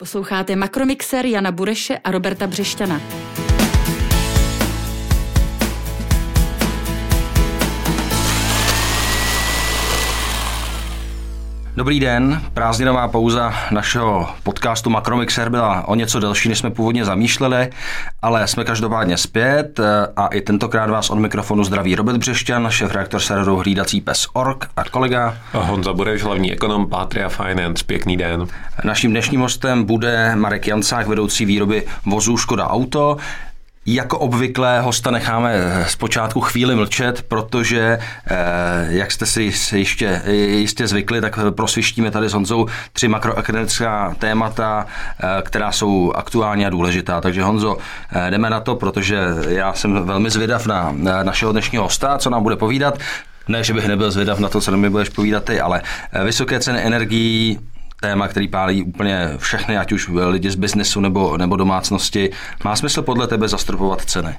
Posloucháte Makromixer Jana Bureše a Roberta Břešťana. Dobrý den, prázdninová pauza našeho podcastu Makromixer byla o něco delší, než jsme původně zamýšleli, ale jsme každopádně zpět a i tentokrát vás od mikrofonu zdraví Robert Břešťan, šéf reaktor serveru Hlídací pes Org a kolega Honza Bureš, hlavní ekonom Patria Finance. Pěkný den. Naším dnešním hostem bude Marek Jancák, vedoucí výroby vozů Škoda Auto. Jako obvykle hosta necháme zpočátku chvíli mlčet, protože, eh, jak jste si ještě jistě zvykli, tak prosvištíme tady s Honzou tři makroekonomická témata, eh, která jsou aktuální a důležitá. Takže Honzo, eh, jdeme na to, protože já jsem velmi zvědav na našeho dnešního hosta, co nám bude povídat. Ne, že bych nebyl zvědav na to, co mi budeš povídat ty, ale vysoké ceny energií, téma, který pálí úplně všechny, ať už lidi z biznesu nebo, nebo domácnosti. Má smysl podle tebe zastropovat ceny?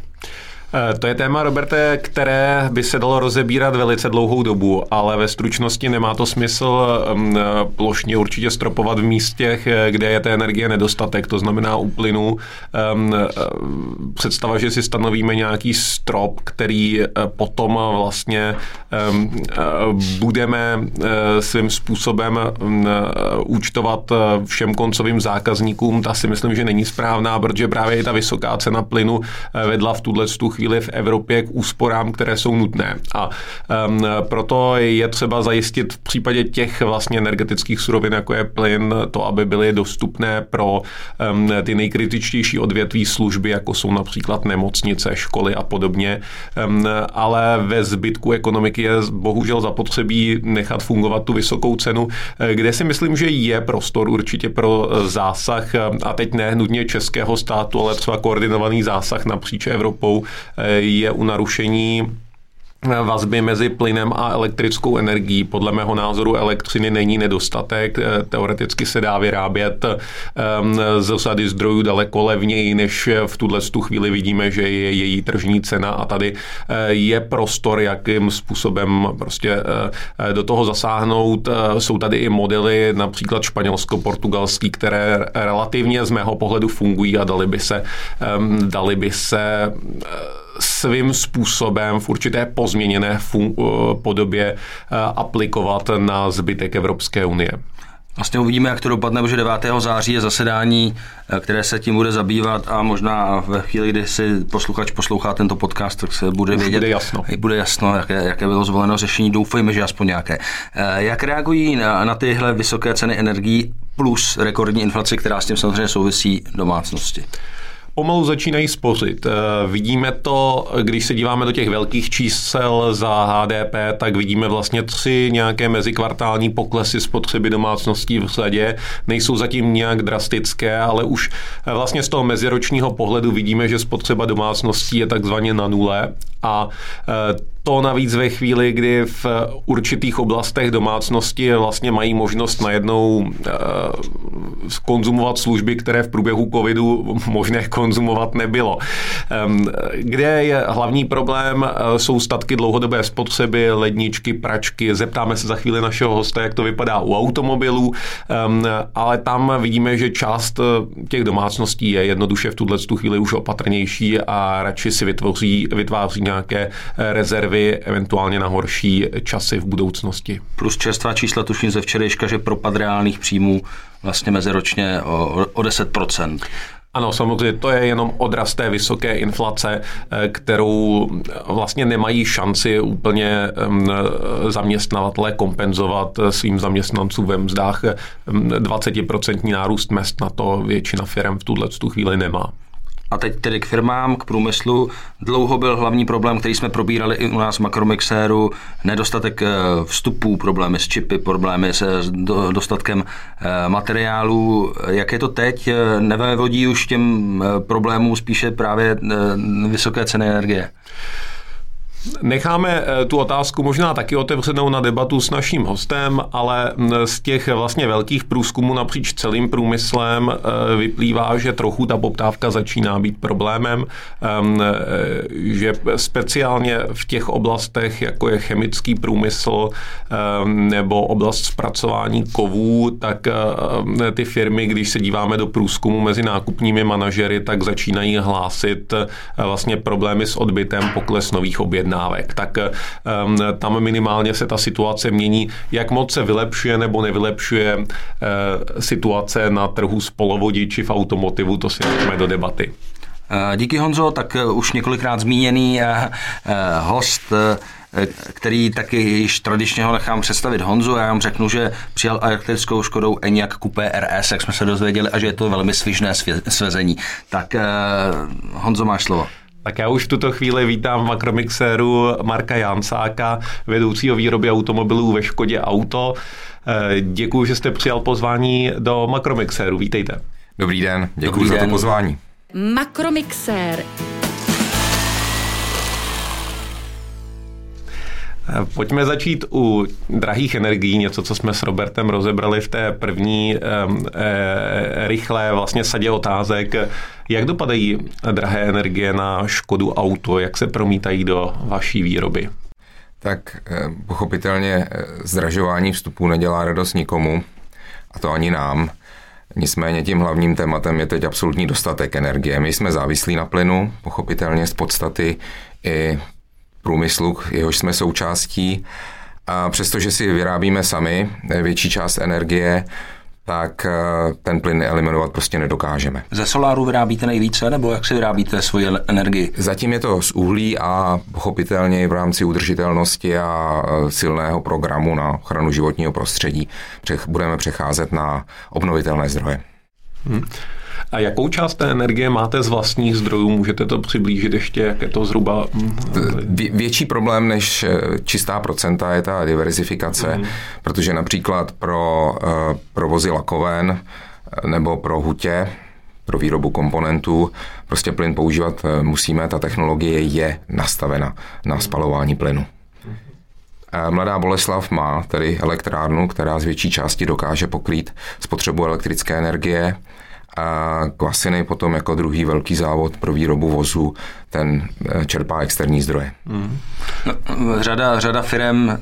Eh, to je téma, Roberte, které by se dalo rozebírat velice dlouhou dobu, ale ve stručnosti nemá to smysl mm, plošně určitě stropovat v místech, eh, kde je té energie nedostatek, to znamená u plynu. Ehm, eh, představa, že si stanovíme nějaký strop, který potom vlastně ehm, budeme svým způsobem mm, účtovat všem koncovým zákazníkům, ta si myslím, že není správná, protože právě i ta vysoká cena plynu vedla v tuhle chvíli v Evropě k úsporám, které jsou nutné. A um, proto je třeba zajistit v případě těch vlastně energetických surovin, jako je plyn, to, aby byly dostupné pro um, ty nejkritičtější odvětví služby, jako jsou například nemocnice, školy a podobně. Um, ale ve zbytku ekonomiky je bohužel zapotřebí nechat fungovat tu vysokou cenu, kde si myslím, že je prostor určitě pro zásah, a teď ne nutně českého státu, ale třeba koordinovaný zásah napříč Evropou, je u narušení vazby mezi plynem a elektrickou energií. Podle mého názoru elektřiny není nedostatek. Teoreticky se dá vyrábět ehm, z osady zdrojů daleko levněji, než v tuhle tu chvíli vidíme, že je její tržní cena a tady eh, je prostor, jakým způsobem prostě eh, do toho zasáhnout. Eh, jsou tady i modely, například španělsko-portugalský, které relativně z mého pohledu fungují a dali by se, ehm, dali by se svým způsobem v určité pozměněné fun- eh, podobě eh, aplikovat na zbytek Evropské unie. Vlastně uvidíme, jak to dopadne, protože 9. září je zasedání, eh, které se tím bude zabývat a možná ve chvíli, kdy si posluchač poslouchá tento podcast, tak se bude Už vědět, bude jasno, bude jasno jaké, jaké bylo zvoleno řešení. Doufejme, že aspoň nějaké. Jak reagují na, na tyhle vysoké ceny energií plus rekordní inflaci, která s tím samozřejmě souvisí domácnosti? Pomalu začínají spořit. Eh, vidíme to, když se díváme do těch velkých čísel za HDP, tak vidíme vlastně tři nějaké mezikvartální poklesy spotřeby domácností v řadě. Nejsou zatím nějak drastické, ale už eh, vlastně z toho meziročního pohledu vidíme, že spotřeba domácností je takzvaně na nule a eh, to navíc ve chvíli, kdy v určitých oblastech domácnosti vlastně mají možnost najednou uh, konzumovat služby, které v průběhu covidu možné konzumovat nebylo. Um, kde je hlavní problém, uh, jsou statky dlouhodobé spotřeby, ledničky, pračky. Zeptáme se za chvíli našeho hosta, jak to vypadá u automobilů, um, ale tam vidíme, že část těch domácností je jednoduše v tuhle chvíli už opatrnější a radši si vytvoří, vytváří nějaké rezervy rezervy eventuálně na horší časy v budoucnosti. Plus čerstvá čísla tuším ze včerejška, že propad reálných příjmů vlastně meziročně o, o 10%. Ano, samozřejmě to je jenom odraz té vysoké inflace, eh, kterou vlastně nemají šanci úplně zaměstnavatele kompenzovat eh, svým zaměstnancům ve mzdách. 20% nárůst mest na to většina firm v tuhle chvíli nemá. A teď tedy k firmám, k průmyslu. Dlouho byl hlavní problém, který jsme probírali i u nás v Makromixéru, nedostatek eh, vstupů, problémy s čipy, problémy se dostatkem eh, materiálů. Jak je to teď? Eh, Nevevodí už těm problémům spíše právě vysoké ceny energie? Necháme eh, tu otázku možná taky otevřenou na debatu s naším hostem, ale mm, z těch vlastně velkých průzkumů napříč celým průmyslem eh, vyplývá, že trochu ta poptávka začíná být problémem, ehm, eh, že speciálně v těch oblastech, jako je chemický průmysl ehm, nebo oblast zpracování kovů, tak ty firmy, když se díváme do průzkumu mezi nákupními manažery, tak začínají hlásit vlastně problémy s odbytem, pokles nových objednávek objednávek, tak um, tam minimálně se ta situace mění. Jak moc se vylepšuje nebo nevylepšuje uh, situace na trhu s polovodiči v automotivu, to si necháme do debaty. Eh, díky Honzo, tak už několikrát zmíněný host který taky již tradičně ho nechám představit Honzu. Já vám řeknu, že přijal elektrickou Škodou Enyaq Coupé RS, jak jsme se dozvěděli, a že je to velmi svižné svezení. Tak Honzo, máš slovo. Tak já už v tuto chvíli vítám v Makromixéru Marka Jansáka, vedoucího výroby automobilů ve Škodě Auto. Eh, Děkuji, že jste přijal pozvání do Makromixéru. Vítejte. Dobrý den, děkuji za to pozvání. Makromixér. Pojďme začít u drahých energií, něco, co jsme s Robertem rozebrali v té první e, e, rychlé vlastně sadě otázek. Jak dopadají drahé energie na Škodu auto? Jak se promítají do vaší výroby? Tak pochopitelně zdražování vstupů nedělá radost nikomu, a to ani nám. Nicméně tím hlavním tématem je teď absolutní dostatek energie. My jsme závislí na plynu, pochopitelně z podstaty i průmyslu, jehož jsme součástí. A přestože si vyrábíme sami větší část energie, tak eh, ten plyn eliminovat prostě nedokážeme. Ze soláru vyrábíte nejvíce, nebo jak si vyrábíte svoji energii? Zatím je to z uhlí a pochopitelně v rámci udržitelnosti a eh, silného programu na ochranu životního prostředí budeme přecházet na obnovitelné zdroje. Hmm. A jakou část té energie máte z vlastních zdrojů? Můžete to přiblížit ještě, jak je to zhruba? Hm, větší problém než eh, čistá procenta je ta diverzifikace, mm. protože například pro uh, provozy lakoven eh, nebo pro hutě, pro výrobu komponentů, prostě plyn používat musíme, ta technologie je nastavena na spalování plynu. Mladá Boleslav má tedy elektrárnu, která z větší části dokáže pokrýt spotřebu elektrické energie a Kvasiny potom jako druhý velký závod pro výrobu vozu, ten eh, čerpá externí zdroje. Mm. Řada, řada firm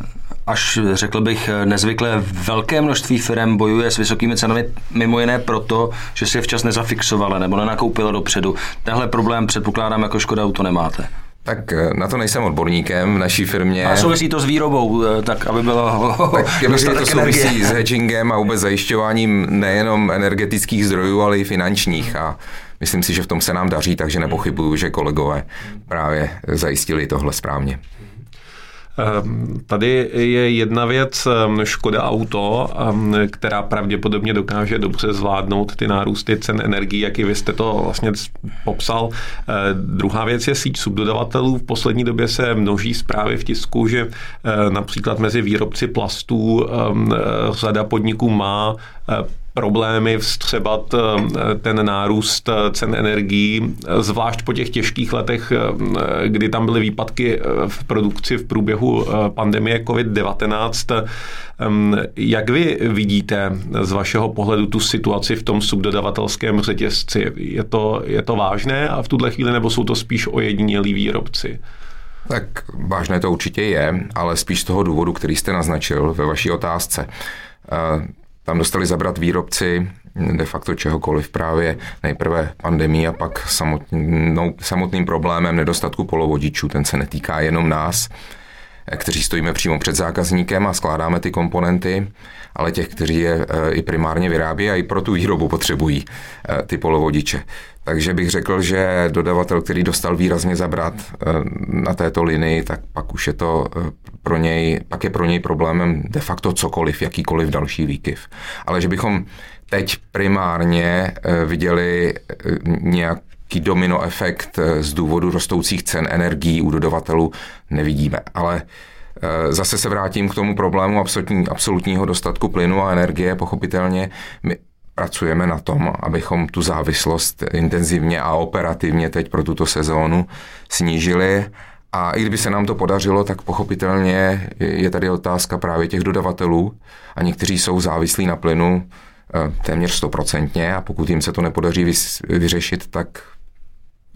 až řekl bych nezvykle velké množství firm bojuje s vysokými cenami mimo jiné proto, že si je včas nezafixovala nebo nenakoupila dopředu. Tenhle problém předpokládám jako Škoda Auto nemáte. Tak eh, na to nejsem odborníkem v naší firmě. A souvisí to s výrobou, eh, tak aby bylo tak to souvisí s hedgingem a vůbec zajišťováním nejenom energetických zdrojů, ale i finančních. A myslím si, že v tom se nám daří, takže nepochybuju, že kolegové právě zajistili tohle správně. Ehm, tady je jedna věc ehm, Škoda Auto, ehm, která pravděpodobně dokáže dobře zvládnout ty nárůsty cen energií, jak i vy jste to vlastně popsal. Druhá věc je síť subdodavatelů. V poslední době se množí zprávy v tisku, že například mezi výrobci plastů řada podniků má problémy vstřebat eh, ten nárůst eh, cen energií, zvlášť po těch těžkých letech, eh, kdy tam byly výpadky v produkci v průběhu pandemie COVID-19. Ehm, jak vy vidíte z vašeho pohledu tu situaci v tom subdodavatelském řetězci? Je to, je to vážné a v tuhle chvíli nebo jsou to spíš ojedinělí výrobci? Tak vážné to určitě je, ale spíš z toho důvodu, který jste naznačil ve vaší otázce. Tam dostali zabrat výrobci de facto čehokoliv právě nejprve pandemii a pak samotnou, samotným problémem nedostatku polovodičů. Ten se netýká jenom nás, kteří stojíme přímo před zákazníkem a skládáme ty komponenty, ale těch, kteří je eh, i primárně vyrábí a i pro tu výrobu potřebují eh, ty polovodiče. Takže bych řekl, že dodavatel, který dostal výrazně zabrat eh, na této linii, tak pak už je to pro něj, pak je pro něj problémem de facto cokoliv, jakýkoliv další výkyv. Ale že bychom teď primárně viděli nějak nějaký domino efekt eh, z důvodu rostoucích cen energií u dodavatelů nevidíme. Ale eh, Zase se vrátím k tomu problému absolutní, absolutního dostatku plynu a energie. Pochopitelně my pracujeme na tom, abychom tu závislost intenzivně a operativně teď pro tuto sezónu snížili A i kdyby se nám to podařilo, tak pochopitelně je tady otázka právě těch dodavatelů a někteří jsou závislí na plynu eh, téměř stoprocentně a pokud jim se to nepodaří vyřešit, tak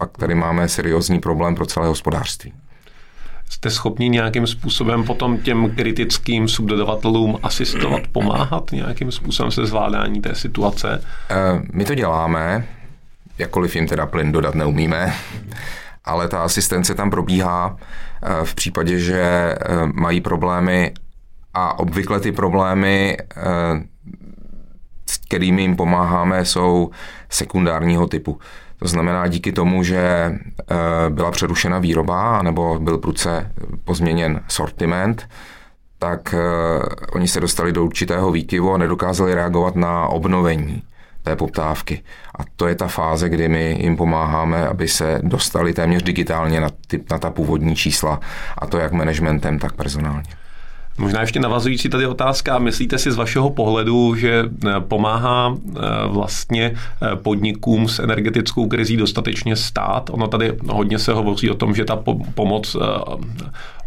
pak tady máme seriózní problém pro celé hospodářství. Jste schopni nějakým způsobem potom těm kritickým subdodavatelům asistovat, pomáhat nějakým způsobem se zvládání té situace? Eh, my to děláme, jakkoliv jim teda plyn dodat neumíme, ale ta asistence tam probíhá eh, v případě, že eh, mají problémy a obvykle ty problémy, s kterými jim pomáháme, jsou sekundárního typu. To znamená díky tomu, že eh, byla přerušena výroba nebo byl pruce pozměněn sortiment, tak eh, oni se dostali do určitého výkyvu a nedokázali reagovat na obnovení té poptávky. A to je ta fáze, kdy my jim pomáháme, aby se dostali téměř digitálně na, ty, na ta původní čísla, a to jak managementem, tak personálně. Možná ještě navazující tady otázka. Myslíte si z vašeho pohledu, že eh, pomáhá eh, vlastně eh, podnikům s energetickou krizí dostatečně stát? Ono tady hodně se hovoří o tom, že ta pomoc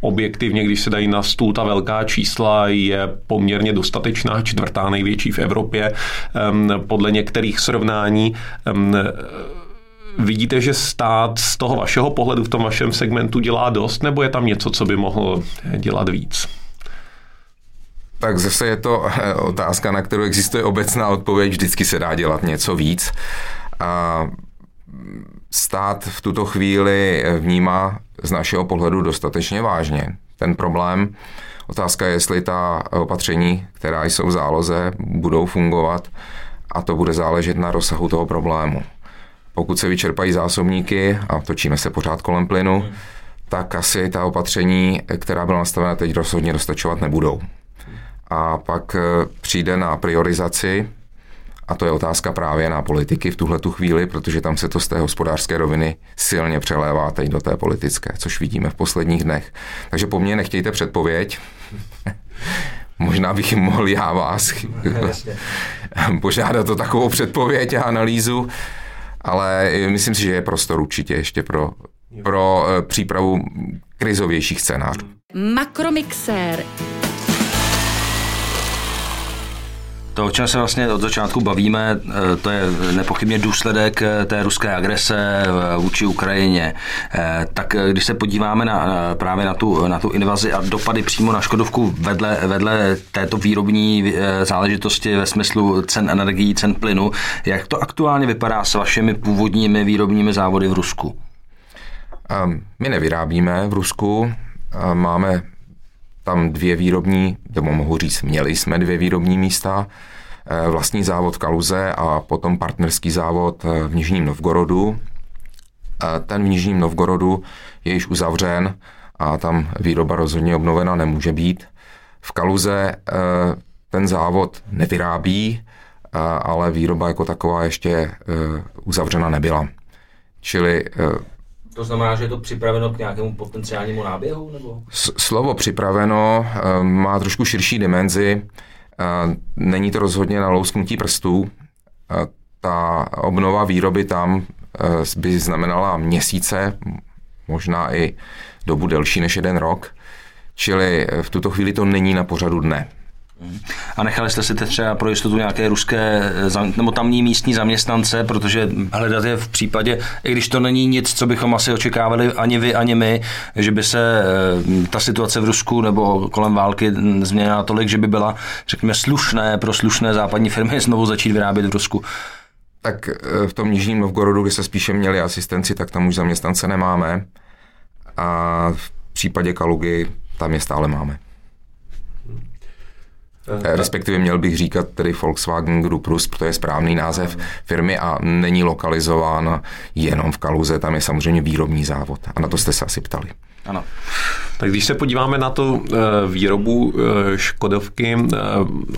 objektivně, když se dají na stůl ta velká čísla, je poměrně dostatečná, čtvrtá největší v Evropě ehm, podle některých srovnání. Ehm, vidíte, že stát z toho vašeho pohledu v tom vašem segmentu dělá dost, nebo je tam něco, co by mohl dělat víc? Tak zase je to eh, otázka, na kterou existuje obecná odpověď. Vždycky se dá dělat něco víc. A stát v tuto chvíli vnímá z našeho pohledu dostatečně vážně ten problém. Otázka je, jestli ta opatření, která jsou v záloze, budou fungovat a to bude záležet na rozsahu toho problému. Pokud se vyčerpají zásobníky a točíme se pořád kolem plynu, tak asi ta opatření, která byla nastavena teď, rozhodně dostačovat nebudou a pak eh, přijde na priorizaci, a to je otázka právě na politiky v tuhle tu chvíli, protože tam se to z té hospodářské roviny silně přelévá teď do té politické, což vidíme v posledních dnech. Takže po mně nechtějte předpověď. Možná bych mohl já vás požádat o takovou předpověď a analýzu, ale myslím si, že je prostor určitě ještě pro, pro eh, přípravu krizovějších scénářů. Makromixér To, o čem se vlastně od začátku bavíme, eh, to je nepochybně důsledek eh, té ruské agrese eh, vůči Ukrajině. Tak když se podíváme na, právě na tu, na tu invazi a dopady přímo na Škodovku vedle, vedle této výrobní záležitosti ve smyslu cen energií, cen plynu, jak to aktuálně vypadá s vašimi původními výrobními závody v Rusku? Ehm, my nevyrábíme v Rusku, máme tam dvě výrobní, nebo mohu říct, měli jsme dvě výrobní místa, eh, vlastní závod v Kaluze a potom partnerský závod eh, v Nižním Novgorodu. Ten v Nižním Novgorodu je již uzavřen a tam výroba rozhodně obnovena nemůže být. V Kaluze eh, ten závod nevyrábí, ale výroba jako taková ještě uzavřena nebyla. Čili to znamená, že je to připraveno k nějakému potenciálnímu náběhu? Nebo? Slovo připraveno eh, má trošku širší dimenzi. Eh, není to rozhodně na lousknutí prstů. Eh, ta obnova výroby tam by znamenala měsíce, možná i dobu delší než jeden rok. Čili v tuto chvíli to není na pořadu dne. A nechali jste si teď třeba pro jistotu nějaké ruské nebo tamní místní zaměstnance, protože hledat je v případě, i když to není nic, co bychom asi očekávali ani vy, ani my, že by se eh, ta situace v Rusku nebo kolem války změnila tolik, že by byla, řekněme, slušné pro slušné západní firmy znovu začít vyrábět v Rusku. Tak eh, v tom Nižním Novgorodu, kde se spíše měli asistenci, tak tam už zaměstnance nemáme. A v případě Kalugy tam je stále máme. Eh, respektive měl bych říkat tedy Volkswagen Group Rus, protože je správný název firmy a není lokalizován jenom v Kaluze, tam je samozřejmě výrobní závod. A na to jste se asi ptali. Ano. Tak když se podíváme na tu eh, výrobu eh, Škodovky, eh,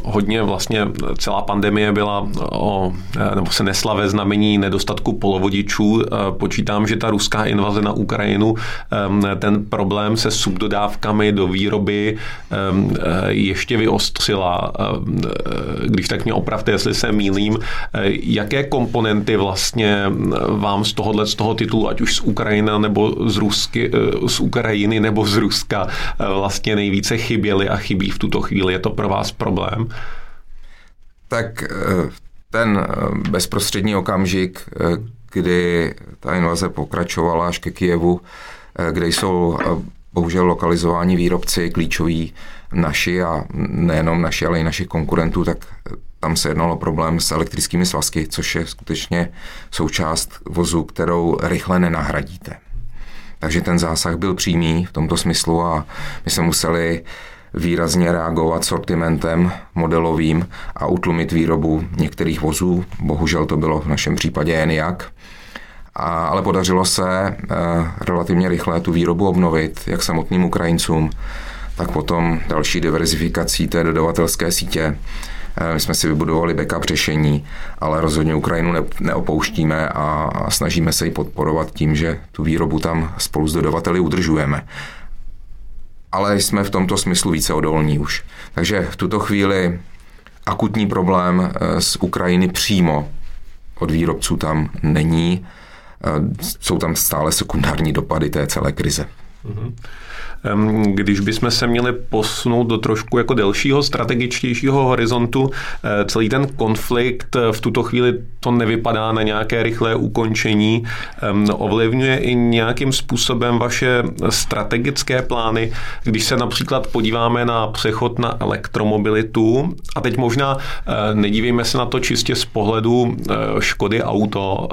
hodně vlastně celá pandemie byla o, nebo se nesla ve znamení nedostatku polovodičů. Počítám, že ta ruská invaze na Ukrajinu ten problém se subdodávkami do výroby ještě vyostřila. Když tak mě opravte, jestli se mýlím, jaké komponenty vlastně vám z tohohle z toho titulu, ať už z Ukrajiny nebo z, Rusky, z Ukrajiny, Ukrajiny nebo z Ruska vlastně nejvíce chyběly a chybí v tuto chvíli. Je to pro vás problém? Tak ten bezprostřední okamžik, kdy ta invaze pokračovala až ke Kijevu, kde jsou bohužel lokalizování výrobci klíčoví naši a nejenom naši, ale i našich konkurentů, tak tam se jednalo problém s elektrickými svazky, což je skutečně součást vozu, kterou rychle nenahradíte. Takže ten zásah byl přímý v tomto smyslu a my jsme museli výrazně reagovat sortimentem modelovým a utlumit výrobu některých vozů. Bohužel to bylo v našem případě jen jak. A, ale podařilo se e, relativně rychle tu výrobu obnovit, jak samotným Ukrajincům, tak potom další diverzifikací té dodavatelské sítě. E, my jsme si vybudovali backup řešení, ale rozhodně Ukrajinu ne, neopouštíme a, a snažíme se ji podporovat tím, že tu výrobu tam spolu s dodavateli udržujeme. Ale jsme v tomto smyslu více odolní už. Takže v tuto chvíli akutní problém e, z Ukrajiny přímo od výrobců tam není jsou tam stále sekundární dopady té celé krize. Mm-hmm. Když bychom se měli posunout do trošku jako delšího, strategičtějšího horizontu, eh, celý ten konflikt eh, v tuto chvíli to nevypadá na nějaké rychlé ukončení. Ovlivňuje i nějakým způsobem vaše strategické plány, když se například podíváme na přechod na elektromobilitu a teď možná eh, nedívejme se na to čistě z pohledu Škody auto.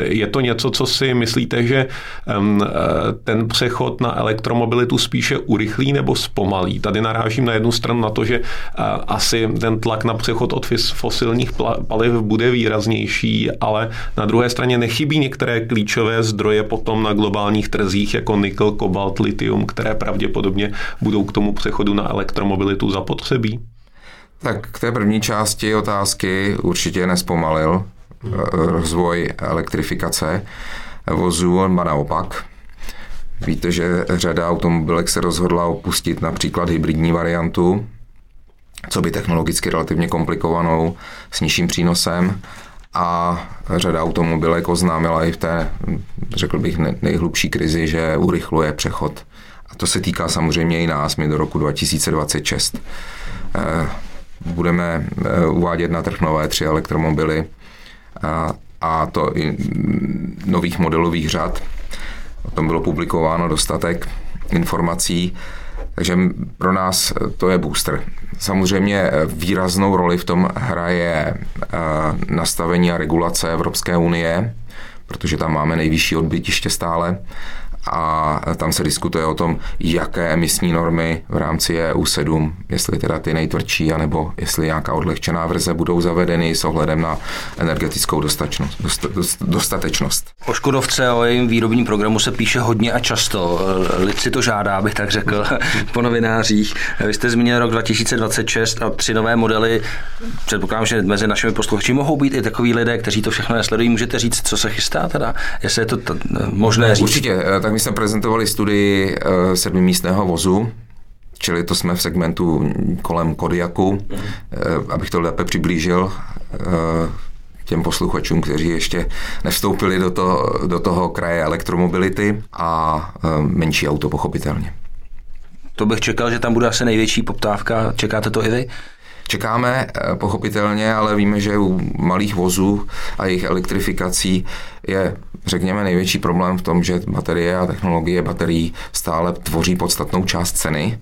Je to něco, co si myslíte, že ten přechod na elektromobilitu spíše urychlí nebo zpomalí. Tady narážím na jednu stranu na to, že asi ten tlak na přechod od fosilních paliv bude výraznější, ale na druhé straně nechybí některé klíčové zdroje potom na globálních trzích, jako nikl, kobalt, litium, které pravděpodobně budou k tomu přechodu na elektromobilitu zapotřebí? Tak k té první části otázky určitě nespomalil hmm. rozvoj elektrifikace vozů, a naopak. Víte, že řada automobilek se rozhodla opustit například hybridní variantu, co by technologicky relativně komplikovanou, s nižším přínosem a řada automobilek oznámila i v té, řekl bych, nejhlubší krizi, že urychluje přechod. A to se týká samozřejmě i nás, my do roku 2026. Eh, budeme eh, uvádět na trh nové tři elektromobily a to i nových modelových řad, O tom bylo publikováno dostatek informací, takže pro nás to je booster. Samozřejmě výraznou roli v tom hraje eh, nastavení a regulace Evropské unie, protože tam máme nejvyšší odbytiště stále a tam se diskutuje o tom, jaké emisní normy v rámci EU7, jestli teda ty nejtvrdší, anebo jestli nějaká odlehčená verze budou zavedeny s ohledem na energetickou dostatečnost. dostatečnost. O Škodovce, o jejím výrobním programu se píše hodně a často. Lid si to žádá, abych tak řekl, po novinářích. Vy jste zmínil rok 2026 a tři nové modely. Předpokládám, že mezi našimi posluchači mohou být i takový lidé, kteří to všechno nesledují. Můžete říct, co se chystá teda? Jestli je to t- možné říct? Určitě. Tak tak my jsme prezentovali studii uh, sedmimístného vozu, čili to jsme v segmentu kolem Kodiaku, uh, abych to lépe přiblížil uh, těm posluchačům, kteří ještě nevstoupili do, to, do toho kraje elektromobility a uh, menší auto pochopitelně. To bych čekal, že tam bude asi největší poptávka. Čekáte to i vy? Čekáme pochopitelně, ale víme, že u malých vozů a jejich elektrifikací je řekněme, největší problém v tom, že baterie a technologie baterií stále tvoří podstatnou část ceny.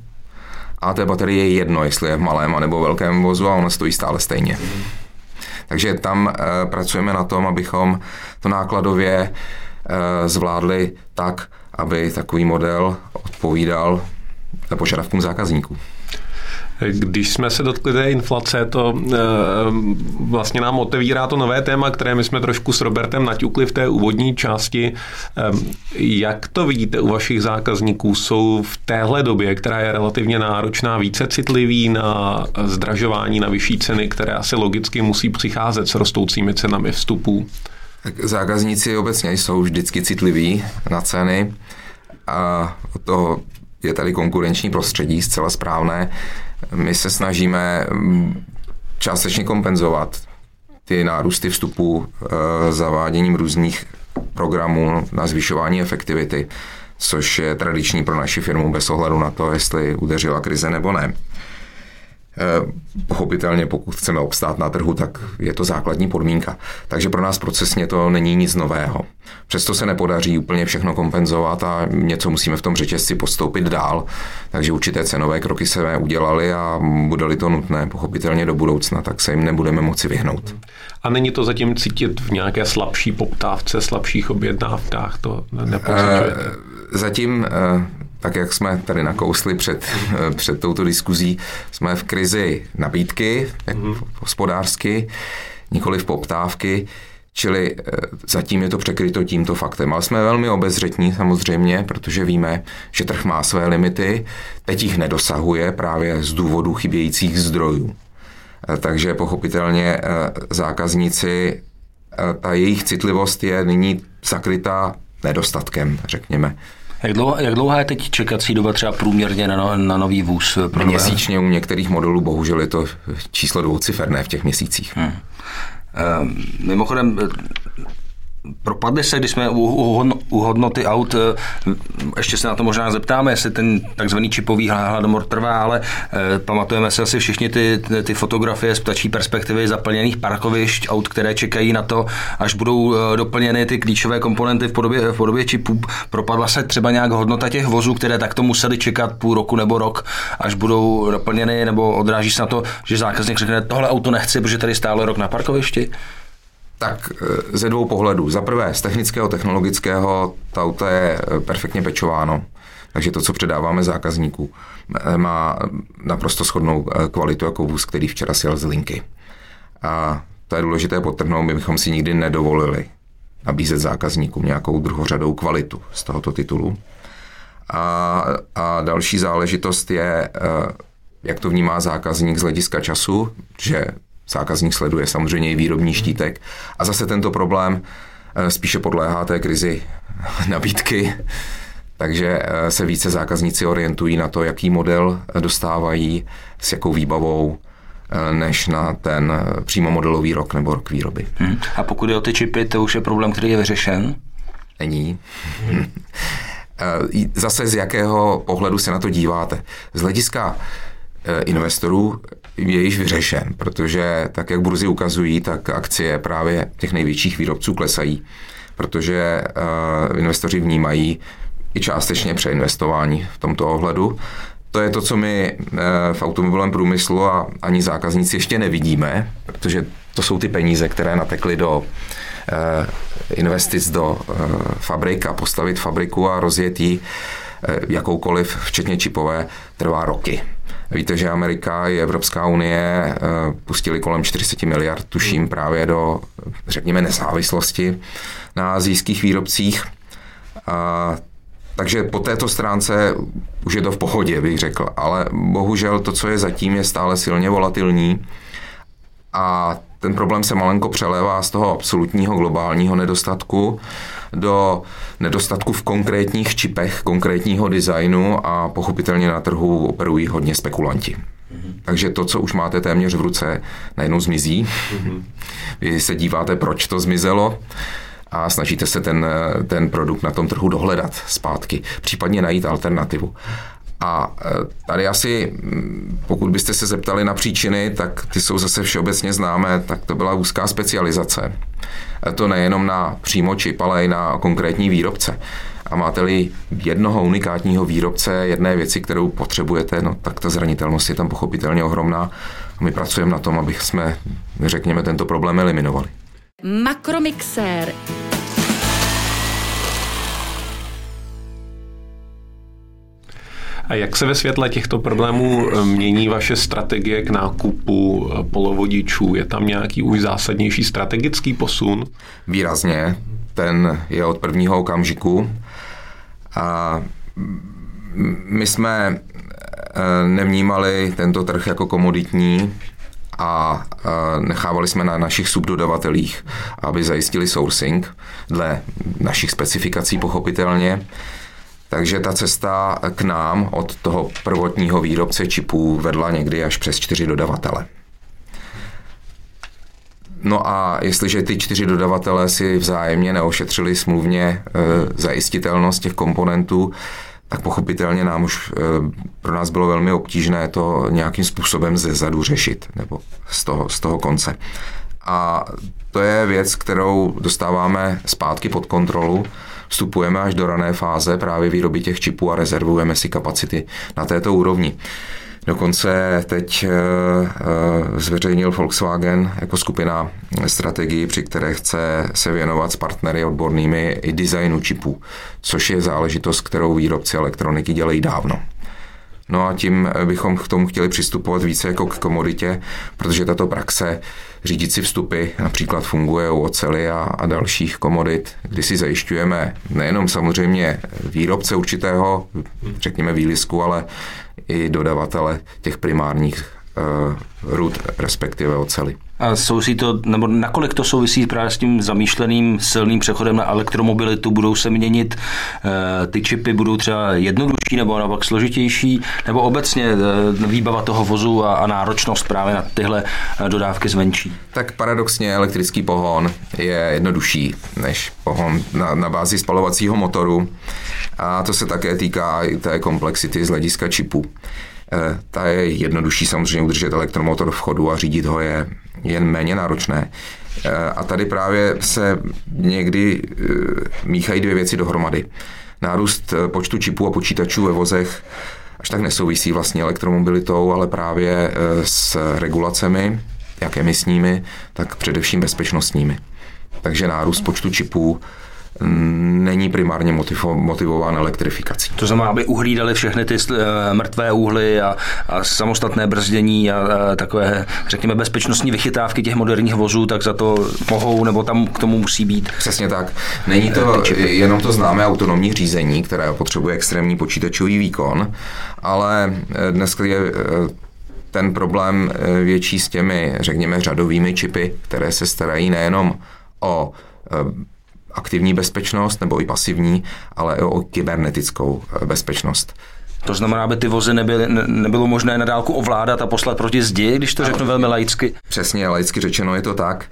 A té baterie je jedno, jestli je v malém nebo velkém vozu a ona stojí stále stejně. Takže tam e, pracujeme na tom, abychom to nákladově e, zvládli tak, aby takový model odpovídal požadavkům zákazníků. Když jsme se dotkli té inflace, to e, vlastně nám otevírá to nové téma, které my jsme trošku s Robertem naťukli v té úvodní části. E, jak to vidíte u vašich zákazníků? Jsou v téhle době, která je relativně náročná, více citliví na zdražování, na vyšší ceny, které asi logicky musí přicházet s rostoucími cenami vstupů? Tak zákazníci obecně jsou vždycky citliví na ceny a to je tady konkurenční prostředí, zcela správné. My se snažíme mm, částečně kompenzovat ty nárůsty vstupů e, zaváděním různých programů na zvyšování efektivity. což je tradiční pro naši firmu bez ohledu na to, jestli udeřila krize nebo ne. Eh, pochopitelně, pokud chceme obstát na trhu, tak je to základní podmínka. Takže pro nás procesně to není nic nového. Přesto se nepodaří úplně všechno kompenzovat a něco musíme v tom řetězci postoupit dál. Takže určité cenové kroky se udělali a bude-li to nutné, pochopitelně do budoucna, tak se jim nebudeme moci vyhnout. A není to zatím cítit v nějaké slabší poptávce, slabších objednávkách? To nepocitujete? Zatím tak jak jsme tady nakousli před, před touto diskuzí, jsme v krizi nabídky, mm-hmm. hospodářsky, nikoli v poptávky, čili eh, zatím je to překryto tímto faktem. Ale jsme velmi obezřetní samozřejmě, protože víme, že trh má své limity, teď jich nedosahuje právě z důvodu chybějících zdrojů. Eh, takže pochopitelně eh, zákazníci, ta jejich citlivost je nyní zakrytá nedostatkem, řekněme. Jak dlouhá, jak dlouhá je teď čekací doba třeba průměrně na, no, na nový vůz? Pro Měsíčně u některých modelů bohužel je to číslo dvouciferné v těch měsících. Hmm. Mimochodem, Propadli se, když jsme u, u, u hodnoty aut, eh, ještě se na to možná zeptáme, jestli ten takzvaný čipový hladomor trvá, ale eh, pamatujeme si asi všichni ty, ty fotografie z ptačí perspektivy zaplněných parkovišť aut, které čekají na to, až budou eh, doplněny ty klíčové komponenty v podobě, v podobě čipů. Propadla se třeba nějak hodnota těch vozů, které takto museli čekat půl roku nebo rok, až budou doplněny, nebo odráží se na to, že zákazník řekne, tohle auto nechci, protože tady stálo rok na parkovišti? Tak e, ze dvou pohledů. Za prvé, z technického, technologického, to auto je e, perfektně pečováno. Takže to, co předáváme zákazníků, e, má naprosto shodnou kvalitu jako vůz, který včera sjel z linky. A to je důležité potrhnout, my bychom si nikdy nedovolili nabízet zákazníkům nějakou druhořadou kvalitu z tohoto titulu. A, a další záležitost je, jak to vnímá zákazník z hlediska času, že zákazník sleduje samozřejmě i výrobní štítek. A zase tento problém eh, spíše podléhá té krizi nabídky, takže eh, se více zákazníci orientují na to, jaký model dostávají, s jakou výbavou, eh, než na ten přímo modelový rok nebo rok výroby. Hmm. A pokud je o ty čipy, to už je problém, který je vyřešen? Není. Hmm. Zase z jakého pohledu se na to díváte. Z hlediska investorů je již vyřešen, protože tak, jak burzy ukazují, tak akcie právě těch největších výrobců klesají, protože uh, investoři vnímají i částečně přeinvestování v tomto ohledu. To je to, co my uh, v automobilovém průmyslu a ani zákazníci ještě nevidíme, protože to jsou ty peníze, které natekly do investic do fabrik a postavit fabriku a rozjet ji jakoukoliv, včetně čipové, trvá roky. Víte, že Amerika i Evropská unie eh, pustili kolem 40 miliard, tuším, právě do, řekněme, nezávislosti na azijských výrobcích. A, takže po této stránce už je to v pohodě, bych řekl. Ale bohužel to, co je zatím, je stále silně volatilní. A ten problém se malenko přelévá z toho absolutního globálního nedostatku do nedostatku v konkrétních čipech, konkrétního designu a pochopitelně na trhu operují hodně spekulanti. Mm-hmm. Takže to, co už máte téměř v ruce, najednou zmizí. Mm-hmm. Vy se díváte, proč to zmizelo a snažíte se ten, ten produkt na tom trhu dohledat zpátky, případně najít alternativu. A e, tady asi, pokud byste se zeptali na příčiny, tak ty jsou zase všeobecně známé, tak to byla úzká specializace. E, to nejenom na přímo čip, ale i na konkrétní výrobce. A máte-li jednoho unikátního výrobce jedné věci, kterou potřebujete, no tak ta zranitelnost je tam pochopitelně ohromná. A my pracujeme na tom, aby jsme, řekněme, tento problém eliminovali. Makromixér A jak se ve světle těchto problémů eh, mění vaše strategie k nákupu eh, polovodičů? Je tam nějaký už zásadnější strategický posun? Výrazně. Ten je od prvního okamžiku. A my jsme eh, nevnímali tento trh jako komoditní a nechávali jsme na našich subdodavatelích, aby zajistili sourcing dle našich specifikací pochopitelně. Takže ta cesta k nám od toho prvotního výrobce čipů vedla někdy až přes čtyři dodavatele. No a jestliže ty čtyři dodavatelé si vzájemně neošetřili smluvně e, zajistitelnost těch komponentů, tak pochopitelně nám už e, pro nás bylo velmi obtížné to nějakým způsobem ze zadu řešit, nebo z toho, z toho konce. A to je věc, kterou dostáváme zpátky pod kontrolu. Vstupujeme až do rané fáze právě výroby těch čipů a rezervujeme si kapacity na této úrovni. Dokonce teď eh, eh, zveřejnil Volkswagen jako skupina strategii, při které chce se věnovat s partnery odbornými i designu čipů, což je záležitost, kterou výrobci elektroniky dělají dávno. No a tím bychom k tomu chtěli přistupovat více jako k komoditě, protože tato praxe řídit si vstupy například funguje u ocely a, a dalších komodit, kdy si zajišťujeme nejenom samozřejmě výrobce určitého, řekněme výlisku, ale i dodavatele těch primárních rud, respektive ocely. A souvisí to, nebo nakolik to souvisí právě s tím zamýšleným silným přechodem na elektromobilitu? Budou se měnit e, ty čipy, budou třeba jednodušší nebo naopak složitější, nebo obecně e, výbava toho vozu a, a náročnost právě na tyhle dodávky zvenčí? Tak paradoxně elektrický pohon je jednodušší než pohon na, na bázi spalovacího motoru a to se také týká i té komplexity z hlediska čipů. E, ta je jednodušší samozřejmě udržet elektromotor v chodu a řídit ho je jen méně náročné. E, a tady právě se někdy e, míchají dvě věci dohromady. Nárůst počtu čipů a počítačů ve vozech až tak nesouvisí vlastně elektromobilitou, ale právě s regulacemi, jak emisními, tak především bezpečnostními. Takže nárůst počtu čipů není primárně motivován elektrifikací. To znamená, aby uhlídali všechny ty eh, mrtvé úhly a, a samostatné brzdění a, a takové, řekněme, bezpečnostní vychytávky těch moderních vozů, tak za to mohou nebo tam k tomu musí být. Přesně tak. Není to jenom to známé autonomní řízení, které potřebuje extrémní počítačový výkon, ale eh, dnes je eh, ten problém větší s těmi, řekněme, řadovými čipy, které se starají nejenom o aktivní bezpečnost nebo i pasivní, ale i o kybernetickou eh, bezpečnost. To znamená, aby ty vozy nebyly, nebylo možné na dálku ovládat a poslat proti zdi, když to řeknu velmi laicky? Přesně, laicky řečeno je to tak.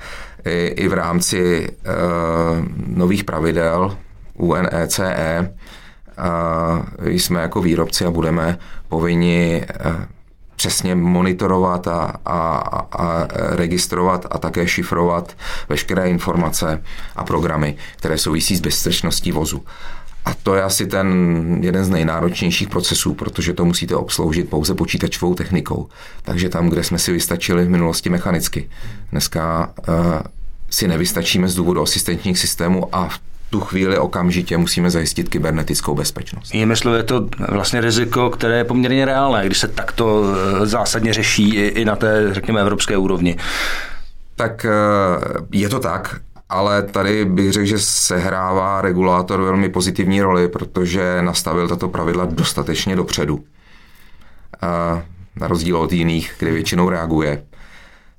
I, i v rámci uh, nových pravidel UNECE uh, jsme jako výrobci a budeme povinni uh, přesně monitorovat a, a, a registrovat a také šifrovat veškeré informace a programy, které souvisí s bezpečností vozu. A to je asi ten jeden z nejnáročnějších procesů, protože to musíte obsloužit pouze počítačovou technikou. Takže tam, kde jsme si vystačili v minulosti mechanicky, dneska uh, si nevystačíme z důvodu asistentních systémů a v tu chvíli okamžitě musíme zajistit kybernetickou bezpečnost. myslím, je to vlastně riziko, které je poměrně reálné, když se takto eh, zásadně řeší i na té, řekněme, evropské úrovni. Tak eh, je to tak, ale tady bych řekl, že sehrává regulátor velmi pozitivní roli, protože nastavil tato pravidla dostatečně dopředu. Eh, na rozdíl od jiných, kde většinou reaguje.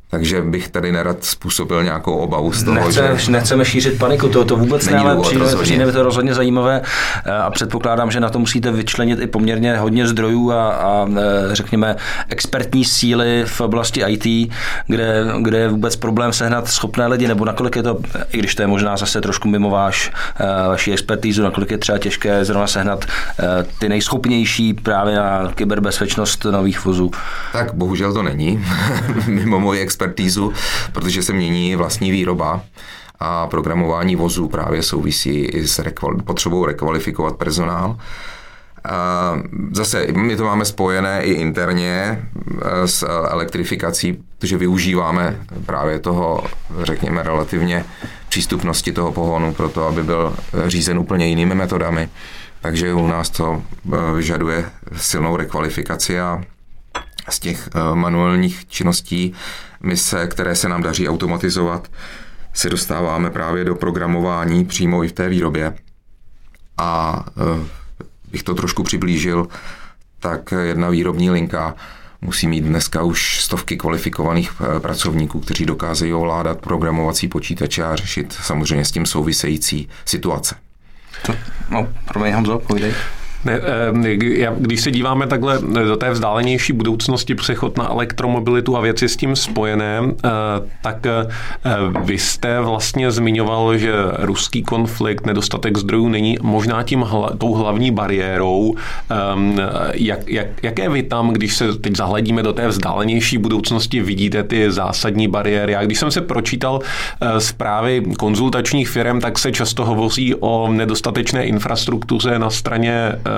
Takže bych tady nerad způsobil nějakou obavu z toho, Nechce, že... Nechceme šířit paniku, to, to vůbec ne, ale přijde, přijde to rozhodně zajímavé eh, a předpokládám, že na to musíte vyčlenit i poměrně hodně zdrojů a, a eh, řekněme expertní síly v oblasti IT, kde, kde je vůbec problém sehnat schopné lidi, nebo nakolik je to, i když to je možná zase trošku mimo váš, eh, vaši expertízu, nakolik je třeba těžké zrovna sehnat ty nejschopnější právě na kyberbezpečnost nových vozů. Tak bohužel to není. mimo moji expertízu, protože se mění vlastní výroba a programování vozů právě souvisí i s rekval- potřebou rekvalifikovat personál. Zase my to máme spojené i interně e, s elektrifikací, protože využíváme právě toho, řekněme, relativně přístupnosti toho pohonu pro to, aby byl řízen úplně jinými metodami. Takže u nás to e, vyžaduje silnou rekvalifikaci a z těch eh, manuálních činností mise, které se nám daří automatizovat, se dostáváme právě do programování přímo i v té výrobě. A eh, bych to trošku přiblížil, tak jedna výrobní linka musí mít dneska už stovky kvalifikovaných eh, pracovníků, kteří dokázejí ovládat programovací počítače a řešit samozřejmě s tím související situace. To, no, promiň Honzo, povídej. Ne, když se díváme takhle do té vzdálenější budoucnosti, přechod na elektromobilitu a věci s tím spojené, tak vy jste vlastně zmiňoval, že ruský konflikt, nedostatek zdrojů není možná tím hla, tou hlavní bariérou. Jak, jak, jaké vy tam, když se teď zahledíme do té vzdálenější budoucnosti, vidíte ty zásadní bariéry? Já když jsem se pročítal zprávy konzultačních firm, tak se často hovoří o nedostatečné infrastruktuře na straně eh, eh,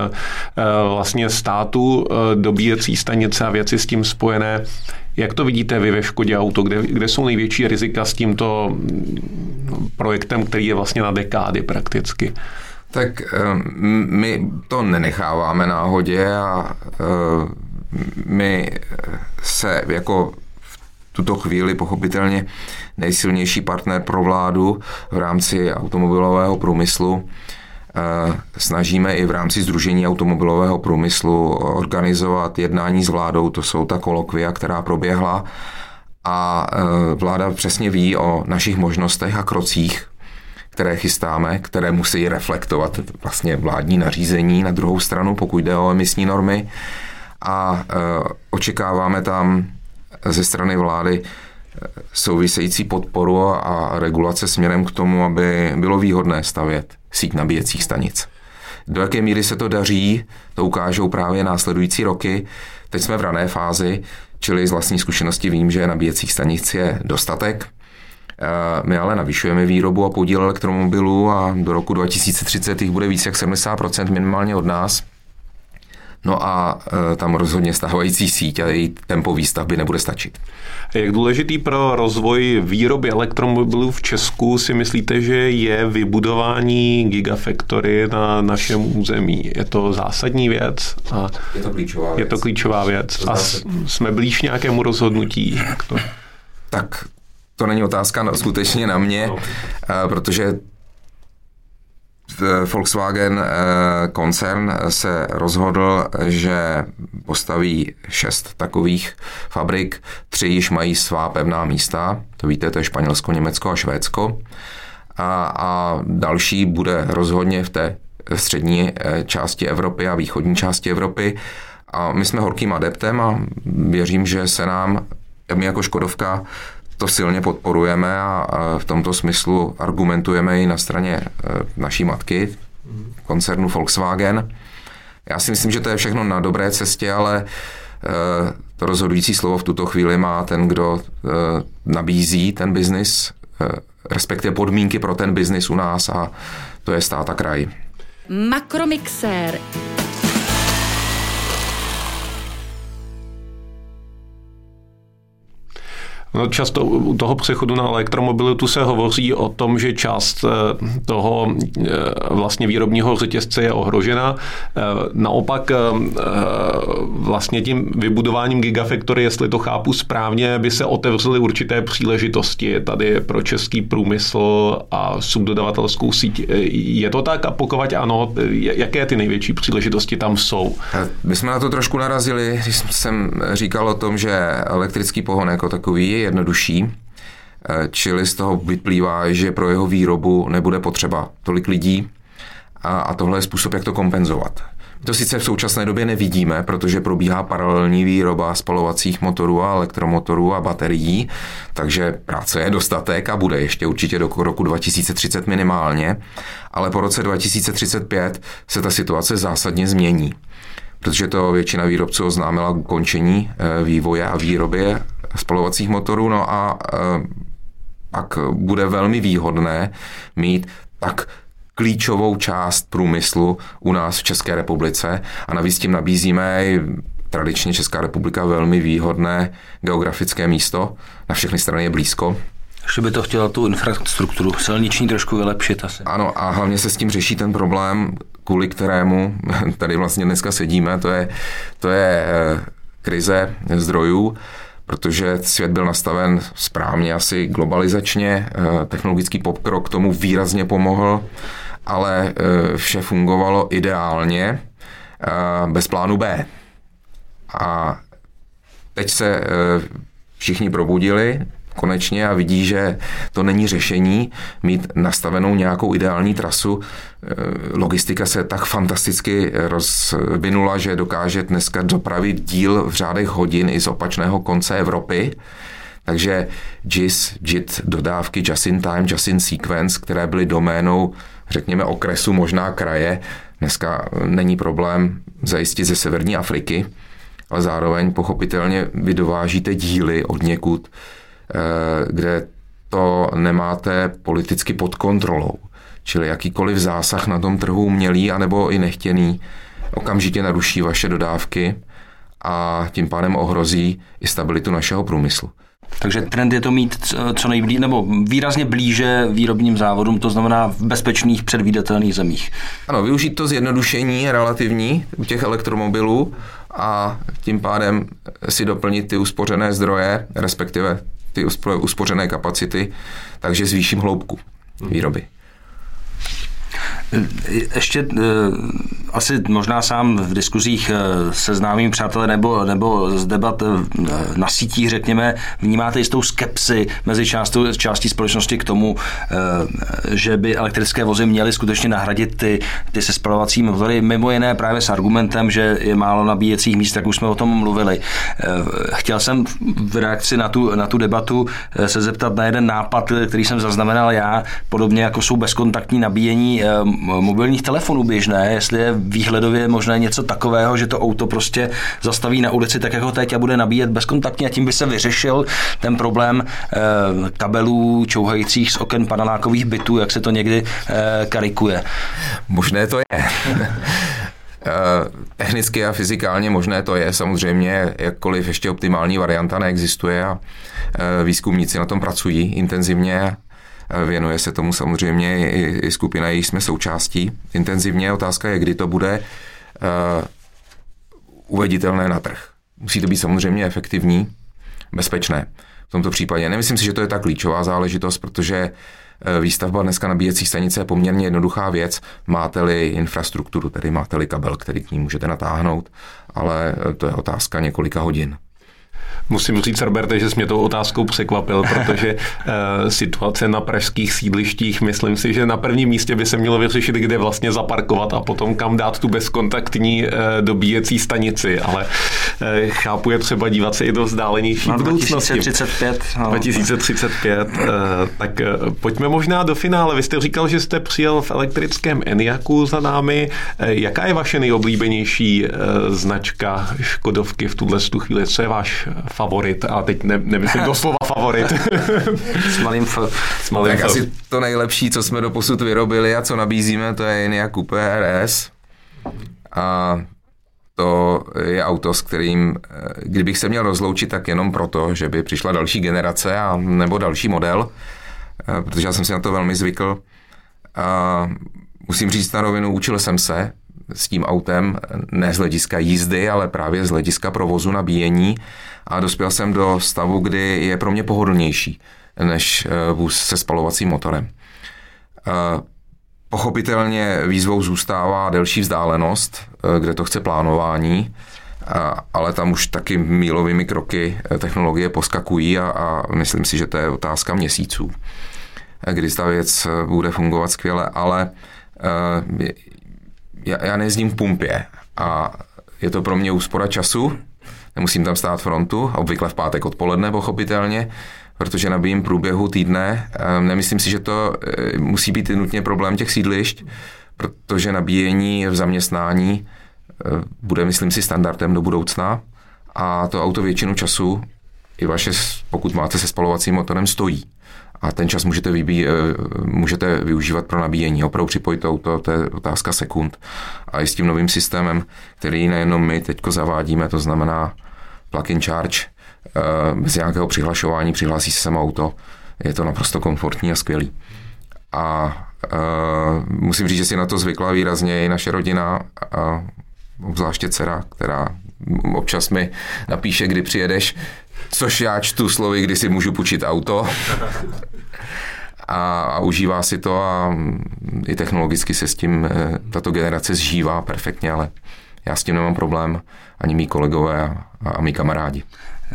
vlastně státu, eh, dobíjecí stanice a věci s tím spojené. Jak to vidíte vy ve Škodě Auto? Kde, kde jsou největší rizika s tímto mm, projektem, který je vlastně na dekády prakticky? Tak my to nenecháváme náhodě a my se jako tuto chvíli pochopitelně nejsilnější partner pro vládu v rámci automobilového průmyslu. Eh, snažíme i v rámci Združení automobilového průmyslu organizovat jednání s vládou, to jsou ta kolokvia, která proběhla. A eh, vláda přesně ví o našich možnostech a krocích, které chystáme, které musí reflektovat vlastně vládní nařízení. Na druhou stranu, pokud jde o emisní normy. A e, očekáváme tam ze strany vlády eh, související podporu a regulace směrem k tomu, aby bylo výhodné stavět síť nabíjecích stanic. Do jaké míry se to daří, to ukážou právě následující roky. Teď jsme v rané fázi, čili z vlastní zkušenosti vím, že nabíjecích stanic je dostatek. Eh, my ale navyšujeme výrobu a podíl elektromobilů a do roku 2030 jich bude více jak 70% minimálně od nás. No a e, tam rozhodně stávající síť a její tempo výstavby nebude stačit. Jak důležitý pro rozvoj výroby elektromobilů v Česku si myslíte, že je vybudování gigafactory na našem území? Je to zásadní věc? A je to klíčová věc. Je to klíčová věc. A jsme blíž nějakému rozhodnutí? Jak to? Tak to není otázka no, skutečně na mě, no. protože Volkswagen eh, koncern se rozhodl, že postaví šest takových fabrik, tři již mají svá pevná místa, to víte, to je Španělsko, Německo a Švédsko, a, a další bude rozhodně v té střední eh, části Evropy a východní části Evropy. A my jsme horkým adeptem a věřím, že se nám, my jako Škodovka, to silně podporujeme a v tomto smyslu argumentujeme i na straně e, naší matky, koncernu Volkswagen. Já si myslím, že to je všechno na dobré cestě, ale e, to rozhodující slovo v tuto chvíli má ten, kdo e, nabízí ten biznis, respektive podmínky pro ten biznis u nás a to je stát a kraj. Makromixér. No, často u toho přechodu na elektromobilitu se hovoří o tom, že část eh, toho eh, vlastně výrobního řetězce je ohrožena. Eh, naopak vlastně tím vybudováním Gigafactory, jestli to chápu správně, by se otevřely určité příležitosti tady pro český průmysl a subdodavatelskou síť. Je to tak a pokud ano, jaké ty největší příležitosti tam jsou? My jsme na to trošku narazili, když jsem říkal o tom, že elektrický pohon jako takový jednodušší, eh, čili z toho vyplývá, že pro jeho výrobu nebude potřeba tolik lidí a, a tohle je způsob, jak to kompenzovat. My to sice v současné době nevidíme, protože probíhá paralelní výroba spalovacích motorů a elektromotorů a baterií, takže práce je dostatek a bude ještě určitě do roku 2030 minimálně, ale po roce 2035 se ta situace zásadně změní protože to většina výrobců oznámila končení eh, vývoje a výroby spalovacích motorů, no a e, pak bude velmi výhodné mít tak klíčovou část průmyslu u nás v České republice a navíc tím nabízíme i tradičně Česká republika velmi výhodné geografické místo, na všechny strany je blízko. Ještě by to chtěla tu infrastrukturu silniční trošku vylepšit asi. Ano a hlavně se s tím řeší ten problém, kvůli kterému tady vlastně dneska sedíme, to je, to je e, krize zdrojů protože svět byl nastaven správně asi globalizačně, eh, technologický pokrok tomu výrazně pomohl, ale eh, vše fungovalo ideálně eh, bez plánu B. A teď se všichni probudili, konečně a vidí, že to není řešení mít nastavenou nějakou ideální trasu. Eh, logistika se tak fantasticky rozvinula, že dokáže dneska dopravit díl v řádech hodin i z opačného konce Evropy. Takže JIS, JIT dodávky just in time, just in sequence, které byly doménou, řekněme, okresu, možná kraje, dneska není problém zajistit ze severní Afriky, ale zároveň pochopitelně vy dovážíte díly od někud, kde to nemáte politicky pod kontrolou. Čili jakýkoliv zásah na tom trhu umělý anebo i nechtěný okamžitě naruší vaše dodávky a tím pádem ohrozí i stabilitu našeho průmyslu. Takže trend je to mít co nejblíž, nebo výrazně blíže výrobním závodům, to znamená v bezpečných, předvídatelných zemích. Ano, využít to zjednodušení relativní u těch elektromobilů a tím pádem si doplnit ty uspořené zdroje, respektive ty uspořené kapacity, takže zvýším hloubku výroby. Ještě eh, asi možná sám v diskuzích eh, se známými přátelé nebo, nebo z debat eh, na sítích, řekněme, vnímáte jistou skepsi mezi částí, částí společnosti k tomu, že by elektrické vozy měly skutečně nahradit ty, ty se spalovací motory, mimo jiné právě s argumentem, že je málo nabíjecích míst, jak už jsme o tom mluvili. Chtěl jsem v reakci na tu, na tu debatu se zeptat na jeden nápad, který jsem zaznamenal já, podobně jako jsou bezkontaktní nabíjení mobilních telefonů běžné, jestli je výhledově možné něco takového, že to auto prostě zastaví na ulici tak jako teď a bude nabíjet bezkontaktně a tím by se vyřešil ten problém eh, kabelů čouhajících z oken panelákových bytů, jak se to někdy eh, karikuje. Možné to je. Eh, technicky a fyzikálně možné to je, samozřejmě, jakkoliv ještě optimální varianta neexistuje a výzkumníci na tom pracují intenzivně Věnuje se tomu samozřejmě i skupina, její jsme součástí intenzivně. Otázka je, kdy to bude uh, uveditelné na trh. Musí to být samozřejmě efektivní, bezpečné. V tomto případě nemyslím si, že to je tak klíčová záležitost, protože eh, výstavba dneska nabíjecí stanice je poměrně jednoduchá věc. Máte-li infrastrukturu, tedy máte-li kabel, který k ní můžete natáhnout, ale eh, to je otázka několika hodin. Musím říct, Roberte, že jsi mě tou otázkou překvapil, protože uh, situace na pražských sídlištích, myslím si, že na prvním místě by se mělo vyřešit, kde vlastně zaparkovat a potom kam dát tu bezkontaktní uh, dobíjecí stanici, ale uh, chápu, je třeba dívat se i do vzdálenější no, budoucnosti. 2035. No. 2035. Uh, tak uh, pojďme možná do finále. Vy jste říkal, že jste přijel v elektrickém Eniaku za námi. Uh, jaká je vaše nejoblíbenější uh, značka Škodovky v tuhle chvíli? Co je váš favorit, a teď ne, nemyslím doslova favorit. S malým F. S malým tak F. asi to nejlepší, co jsme do posud vyrobili a co nabízíme, to je Enyaq Coupe RS. A to je auto, s kterým, kdybych se měl rozloučit, tak jenom proto, že by přišla další generace a, nebo další model, protože já jsem si na to velmi zvykl. A musím říct na rovinu, učil jsem se s tím autem, ne z hlediska jízdy, ale právě z hlediska provozu nabíjení a dospěl jsem do stavu, kdy je pro mě pohodlnější než eh, vůz se spalovacím motorem. Eh, pochopitelně výzvou zůstává delší vzdálenost, eh, kde to chce plánování, ale tam už taky mílovými kroky technologie poskakují a, a myslím si, že to je otázka měsíců, kdy ta věc bude fungovat skvěle, ale já, já nejezdím v pumpě a je to pro mě úspora času, nemusím tam stát frontu, obvykle v pátek odpoledne pochopitelně, protože nabíjím průběhu týdne. Ehm, nemyslím si, že to eh, musí být nutně problém těch sídlišť, protože nabíjení v zaměstnání eh, bude, myslím si, standardem do budoucna a to auto většinu času, i vaše, pokud máte se spalovacím motorem, stojí a ten čas můžete, vybí, eh, můžete využívat pro nabíjení. Opravdu připojit to auto, to je otázka sekund. A i s tím novým systémem, který nejenom my teď zavádíme, to znamená plug-in charge, eh, bez nějakého přihlašování, přihlásí se samo auto, je to naprosto komfortní a skvělý. A uh, musím říct, že si na to zvykla výrazně i naše rodina, a obzvláště dcera, která občas mi napíše, kdy přijedeš, což já čtu slovy, kdy si můžu půjčit auto. A, a užívá si to a i technologicky se s tím eh, tato generace zžívá perfektně, ale já s tím nemám problém, ani mý kolegové a, mý kamarádi.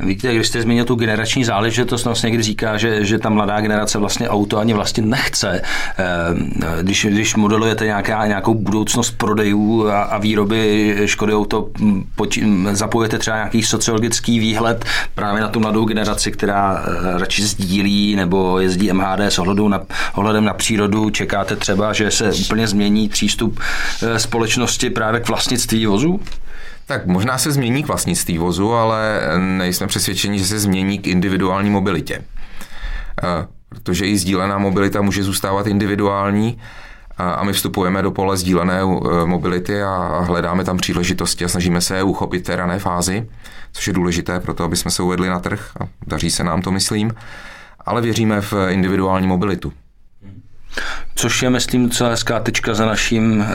Víte, když jste zmínil tu generační záležitost, vlastně někdy říká, že, že ta mladá generace vlastně auto ani vlastně nechce. Eh, když, když modelujete nějaká, nějakou budoucnost prodejů a, a výroby Škody auto, hm, hm, zapojete třeba nějaký sociologický výhled právě na tu mladou generaci, která eh, radši sdílí nebo jezdí MHD s ohledem na, ohledem na přírodu. Čekáte třeba, že se úplně změní přístup eh, společnosti právě k vlastnictví vozů? Tak možná se změní k vlastnictví vozu, ale nejsme přesvědčeni, že se změní k individuální mobilitě. Eh, protože i sdílená mobilita může zůstávat individuální a my vstupujeme do pole sdílené eh, mobility a hledáme tam příležitosti a snažíme se je uchopit té rané fázi, což je důležité pro to, aby jsme se uvedli na trh a daří se nám to, myslím. Ale věříme v individuální mobilitu což je, myslím, docela hezká tečka za naším uh,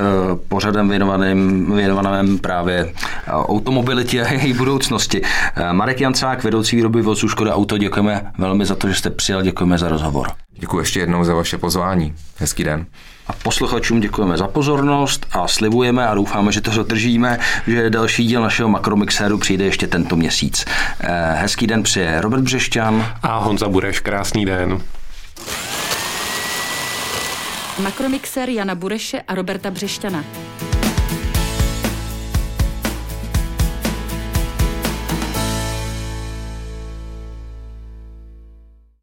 pořadem věnovaným, věnovaným právě uh, automobilitě a její budoucnosti. Uh, Marek Jancák, vedoucí výroby vozů Škoda Auto, děkujeme velmi za to, že jste přijel, děkujeme za rozhovor. Děkuji ještě jednou za vaše pozvání. Hezký den. A posluchačům děkujeme za pozornost a slibujeme a doufáme, že to zadržíme, že další díl našeho Makromixéru přijde ještě tento měsíc. Hezký den přeje Robert Břešťan a Honza Bureš. Krásný den. Makromixer Jana Bureše a Roberta Břešťana.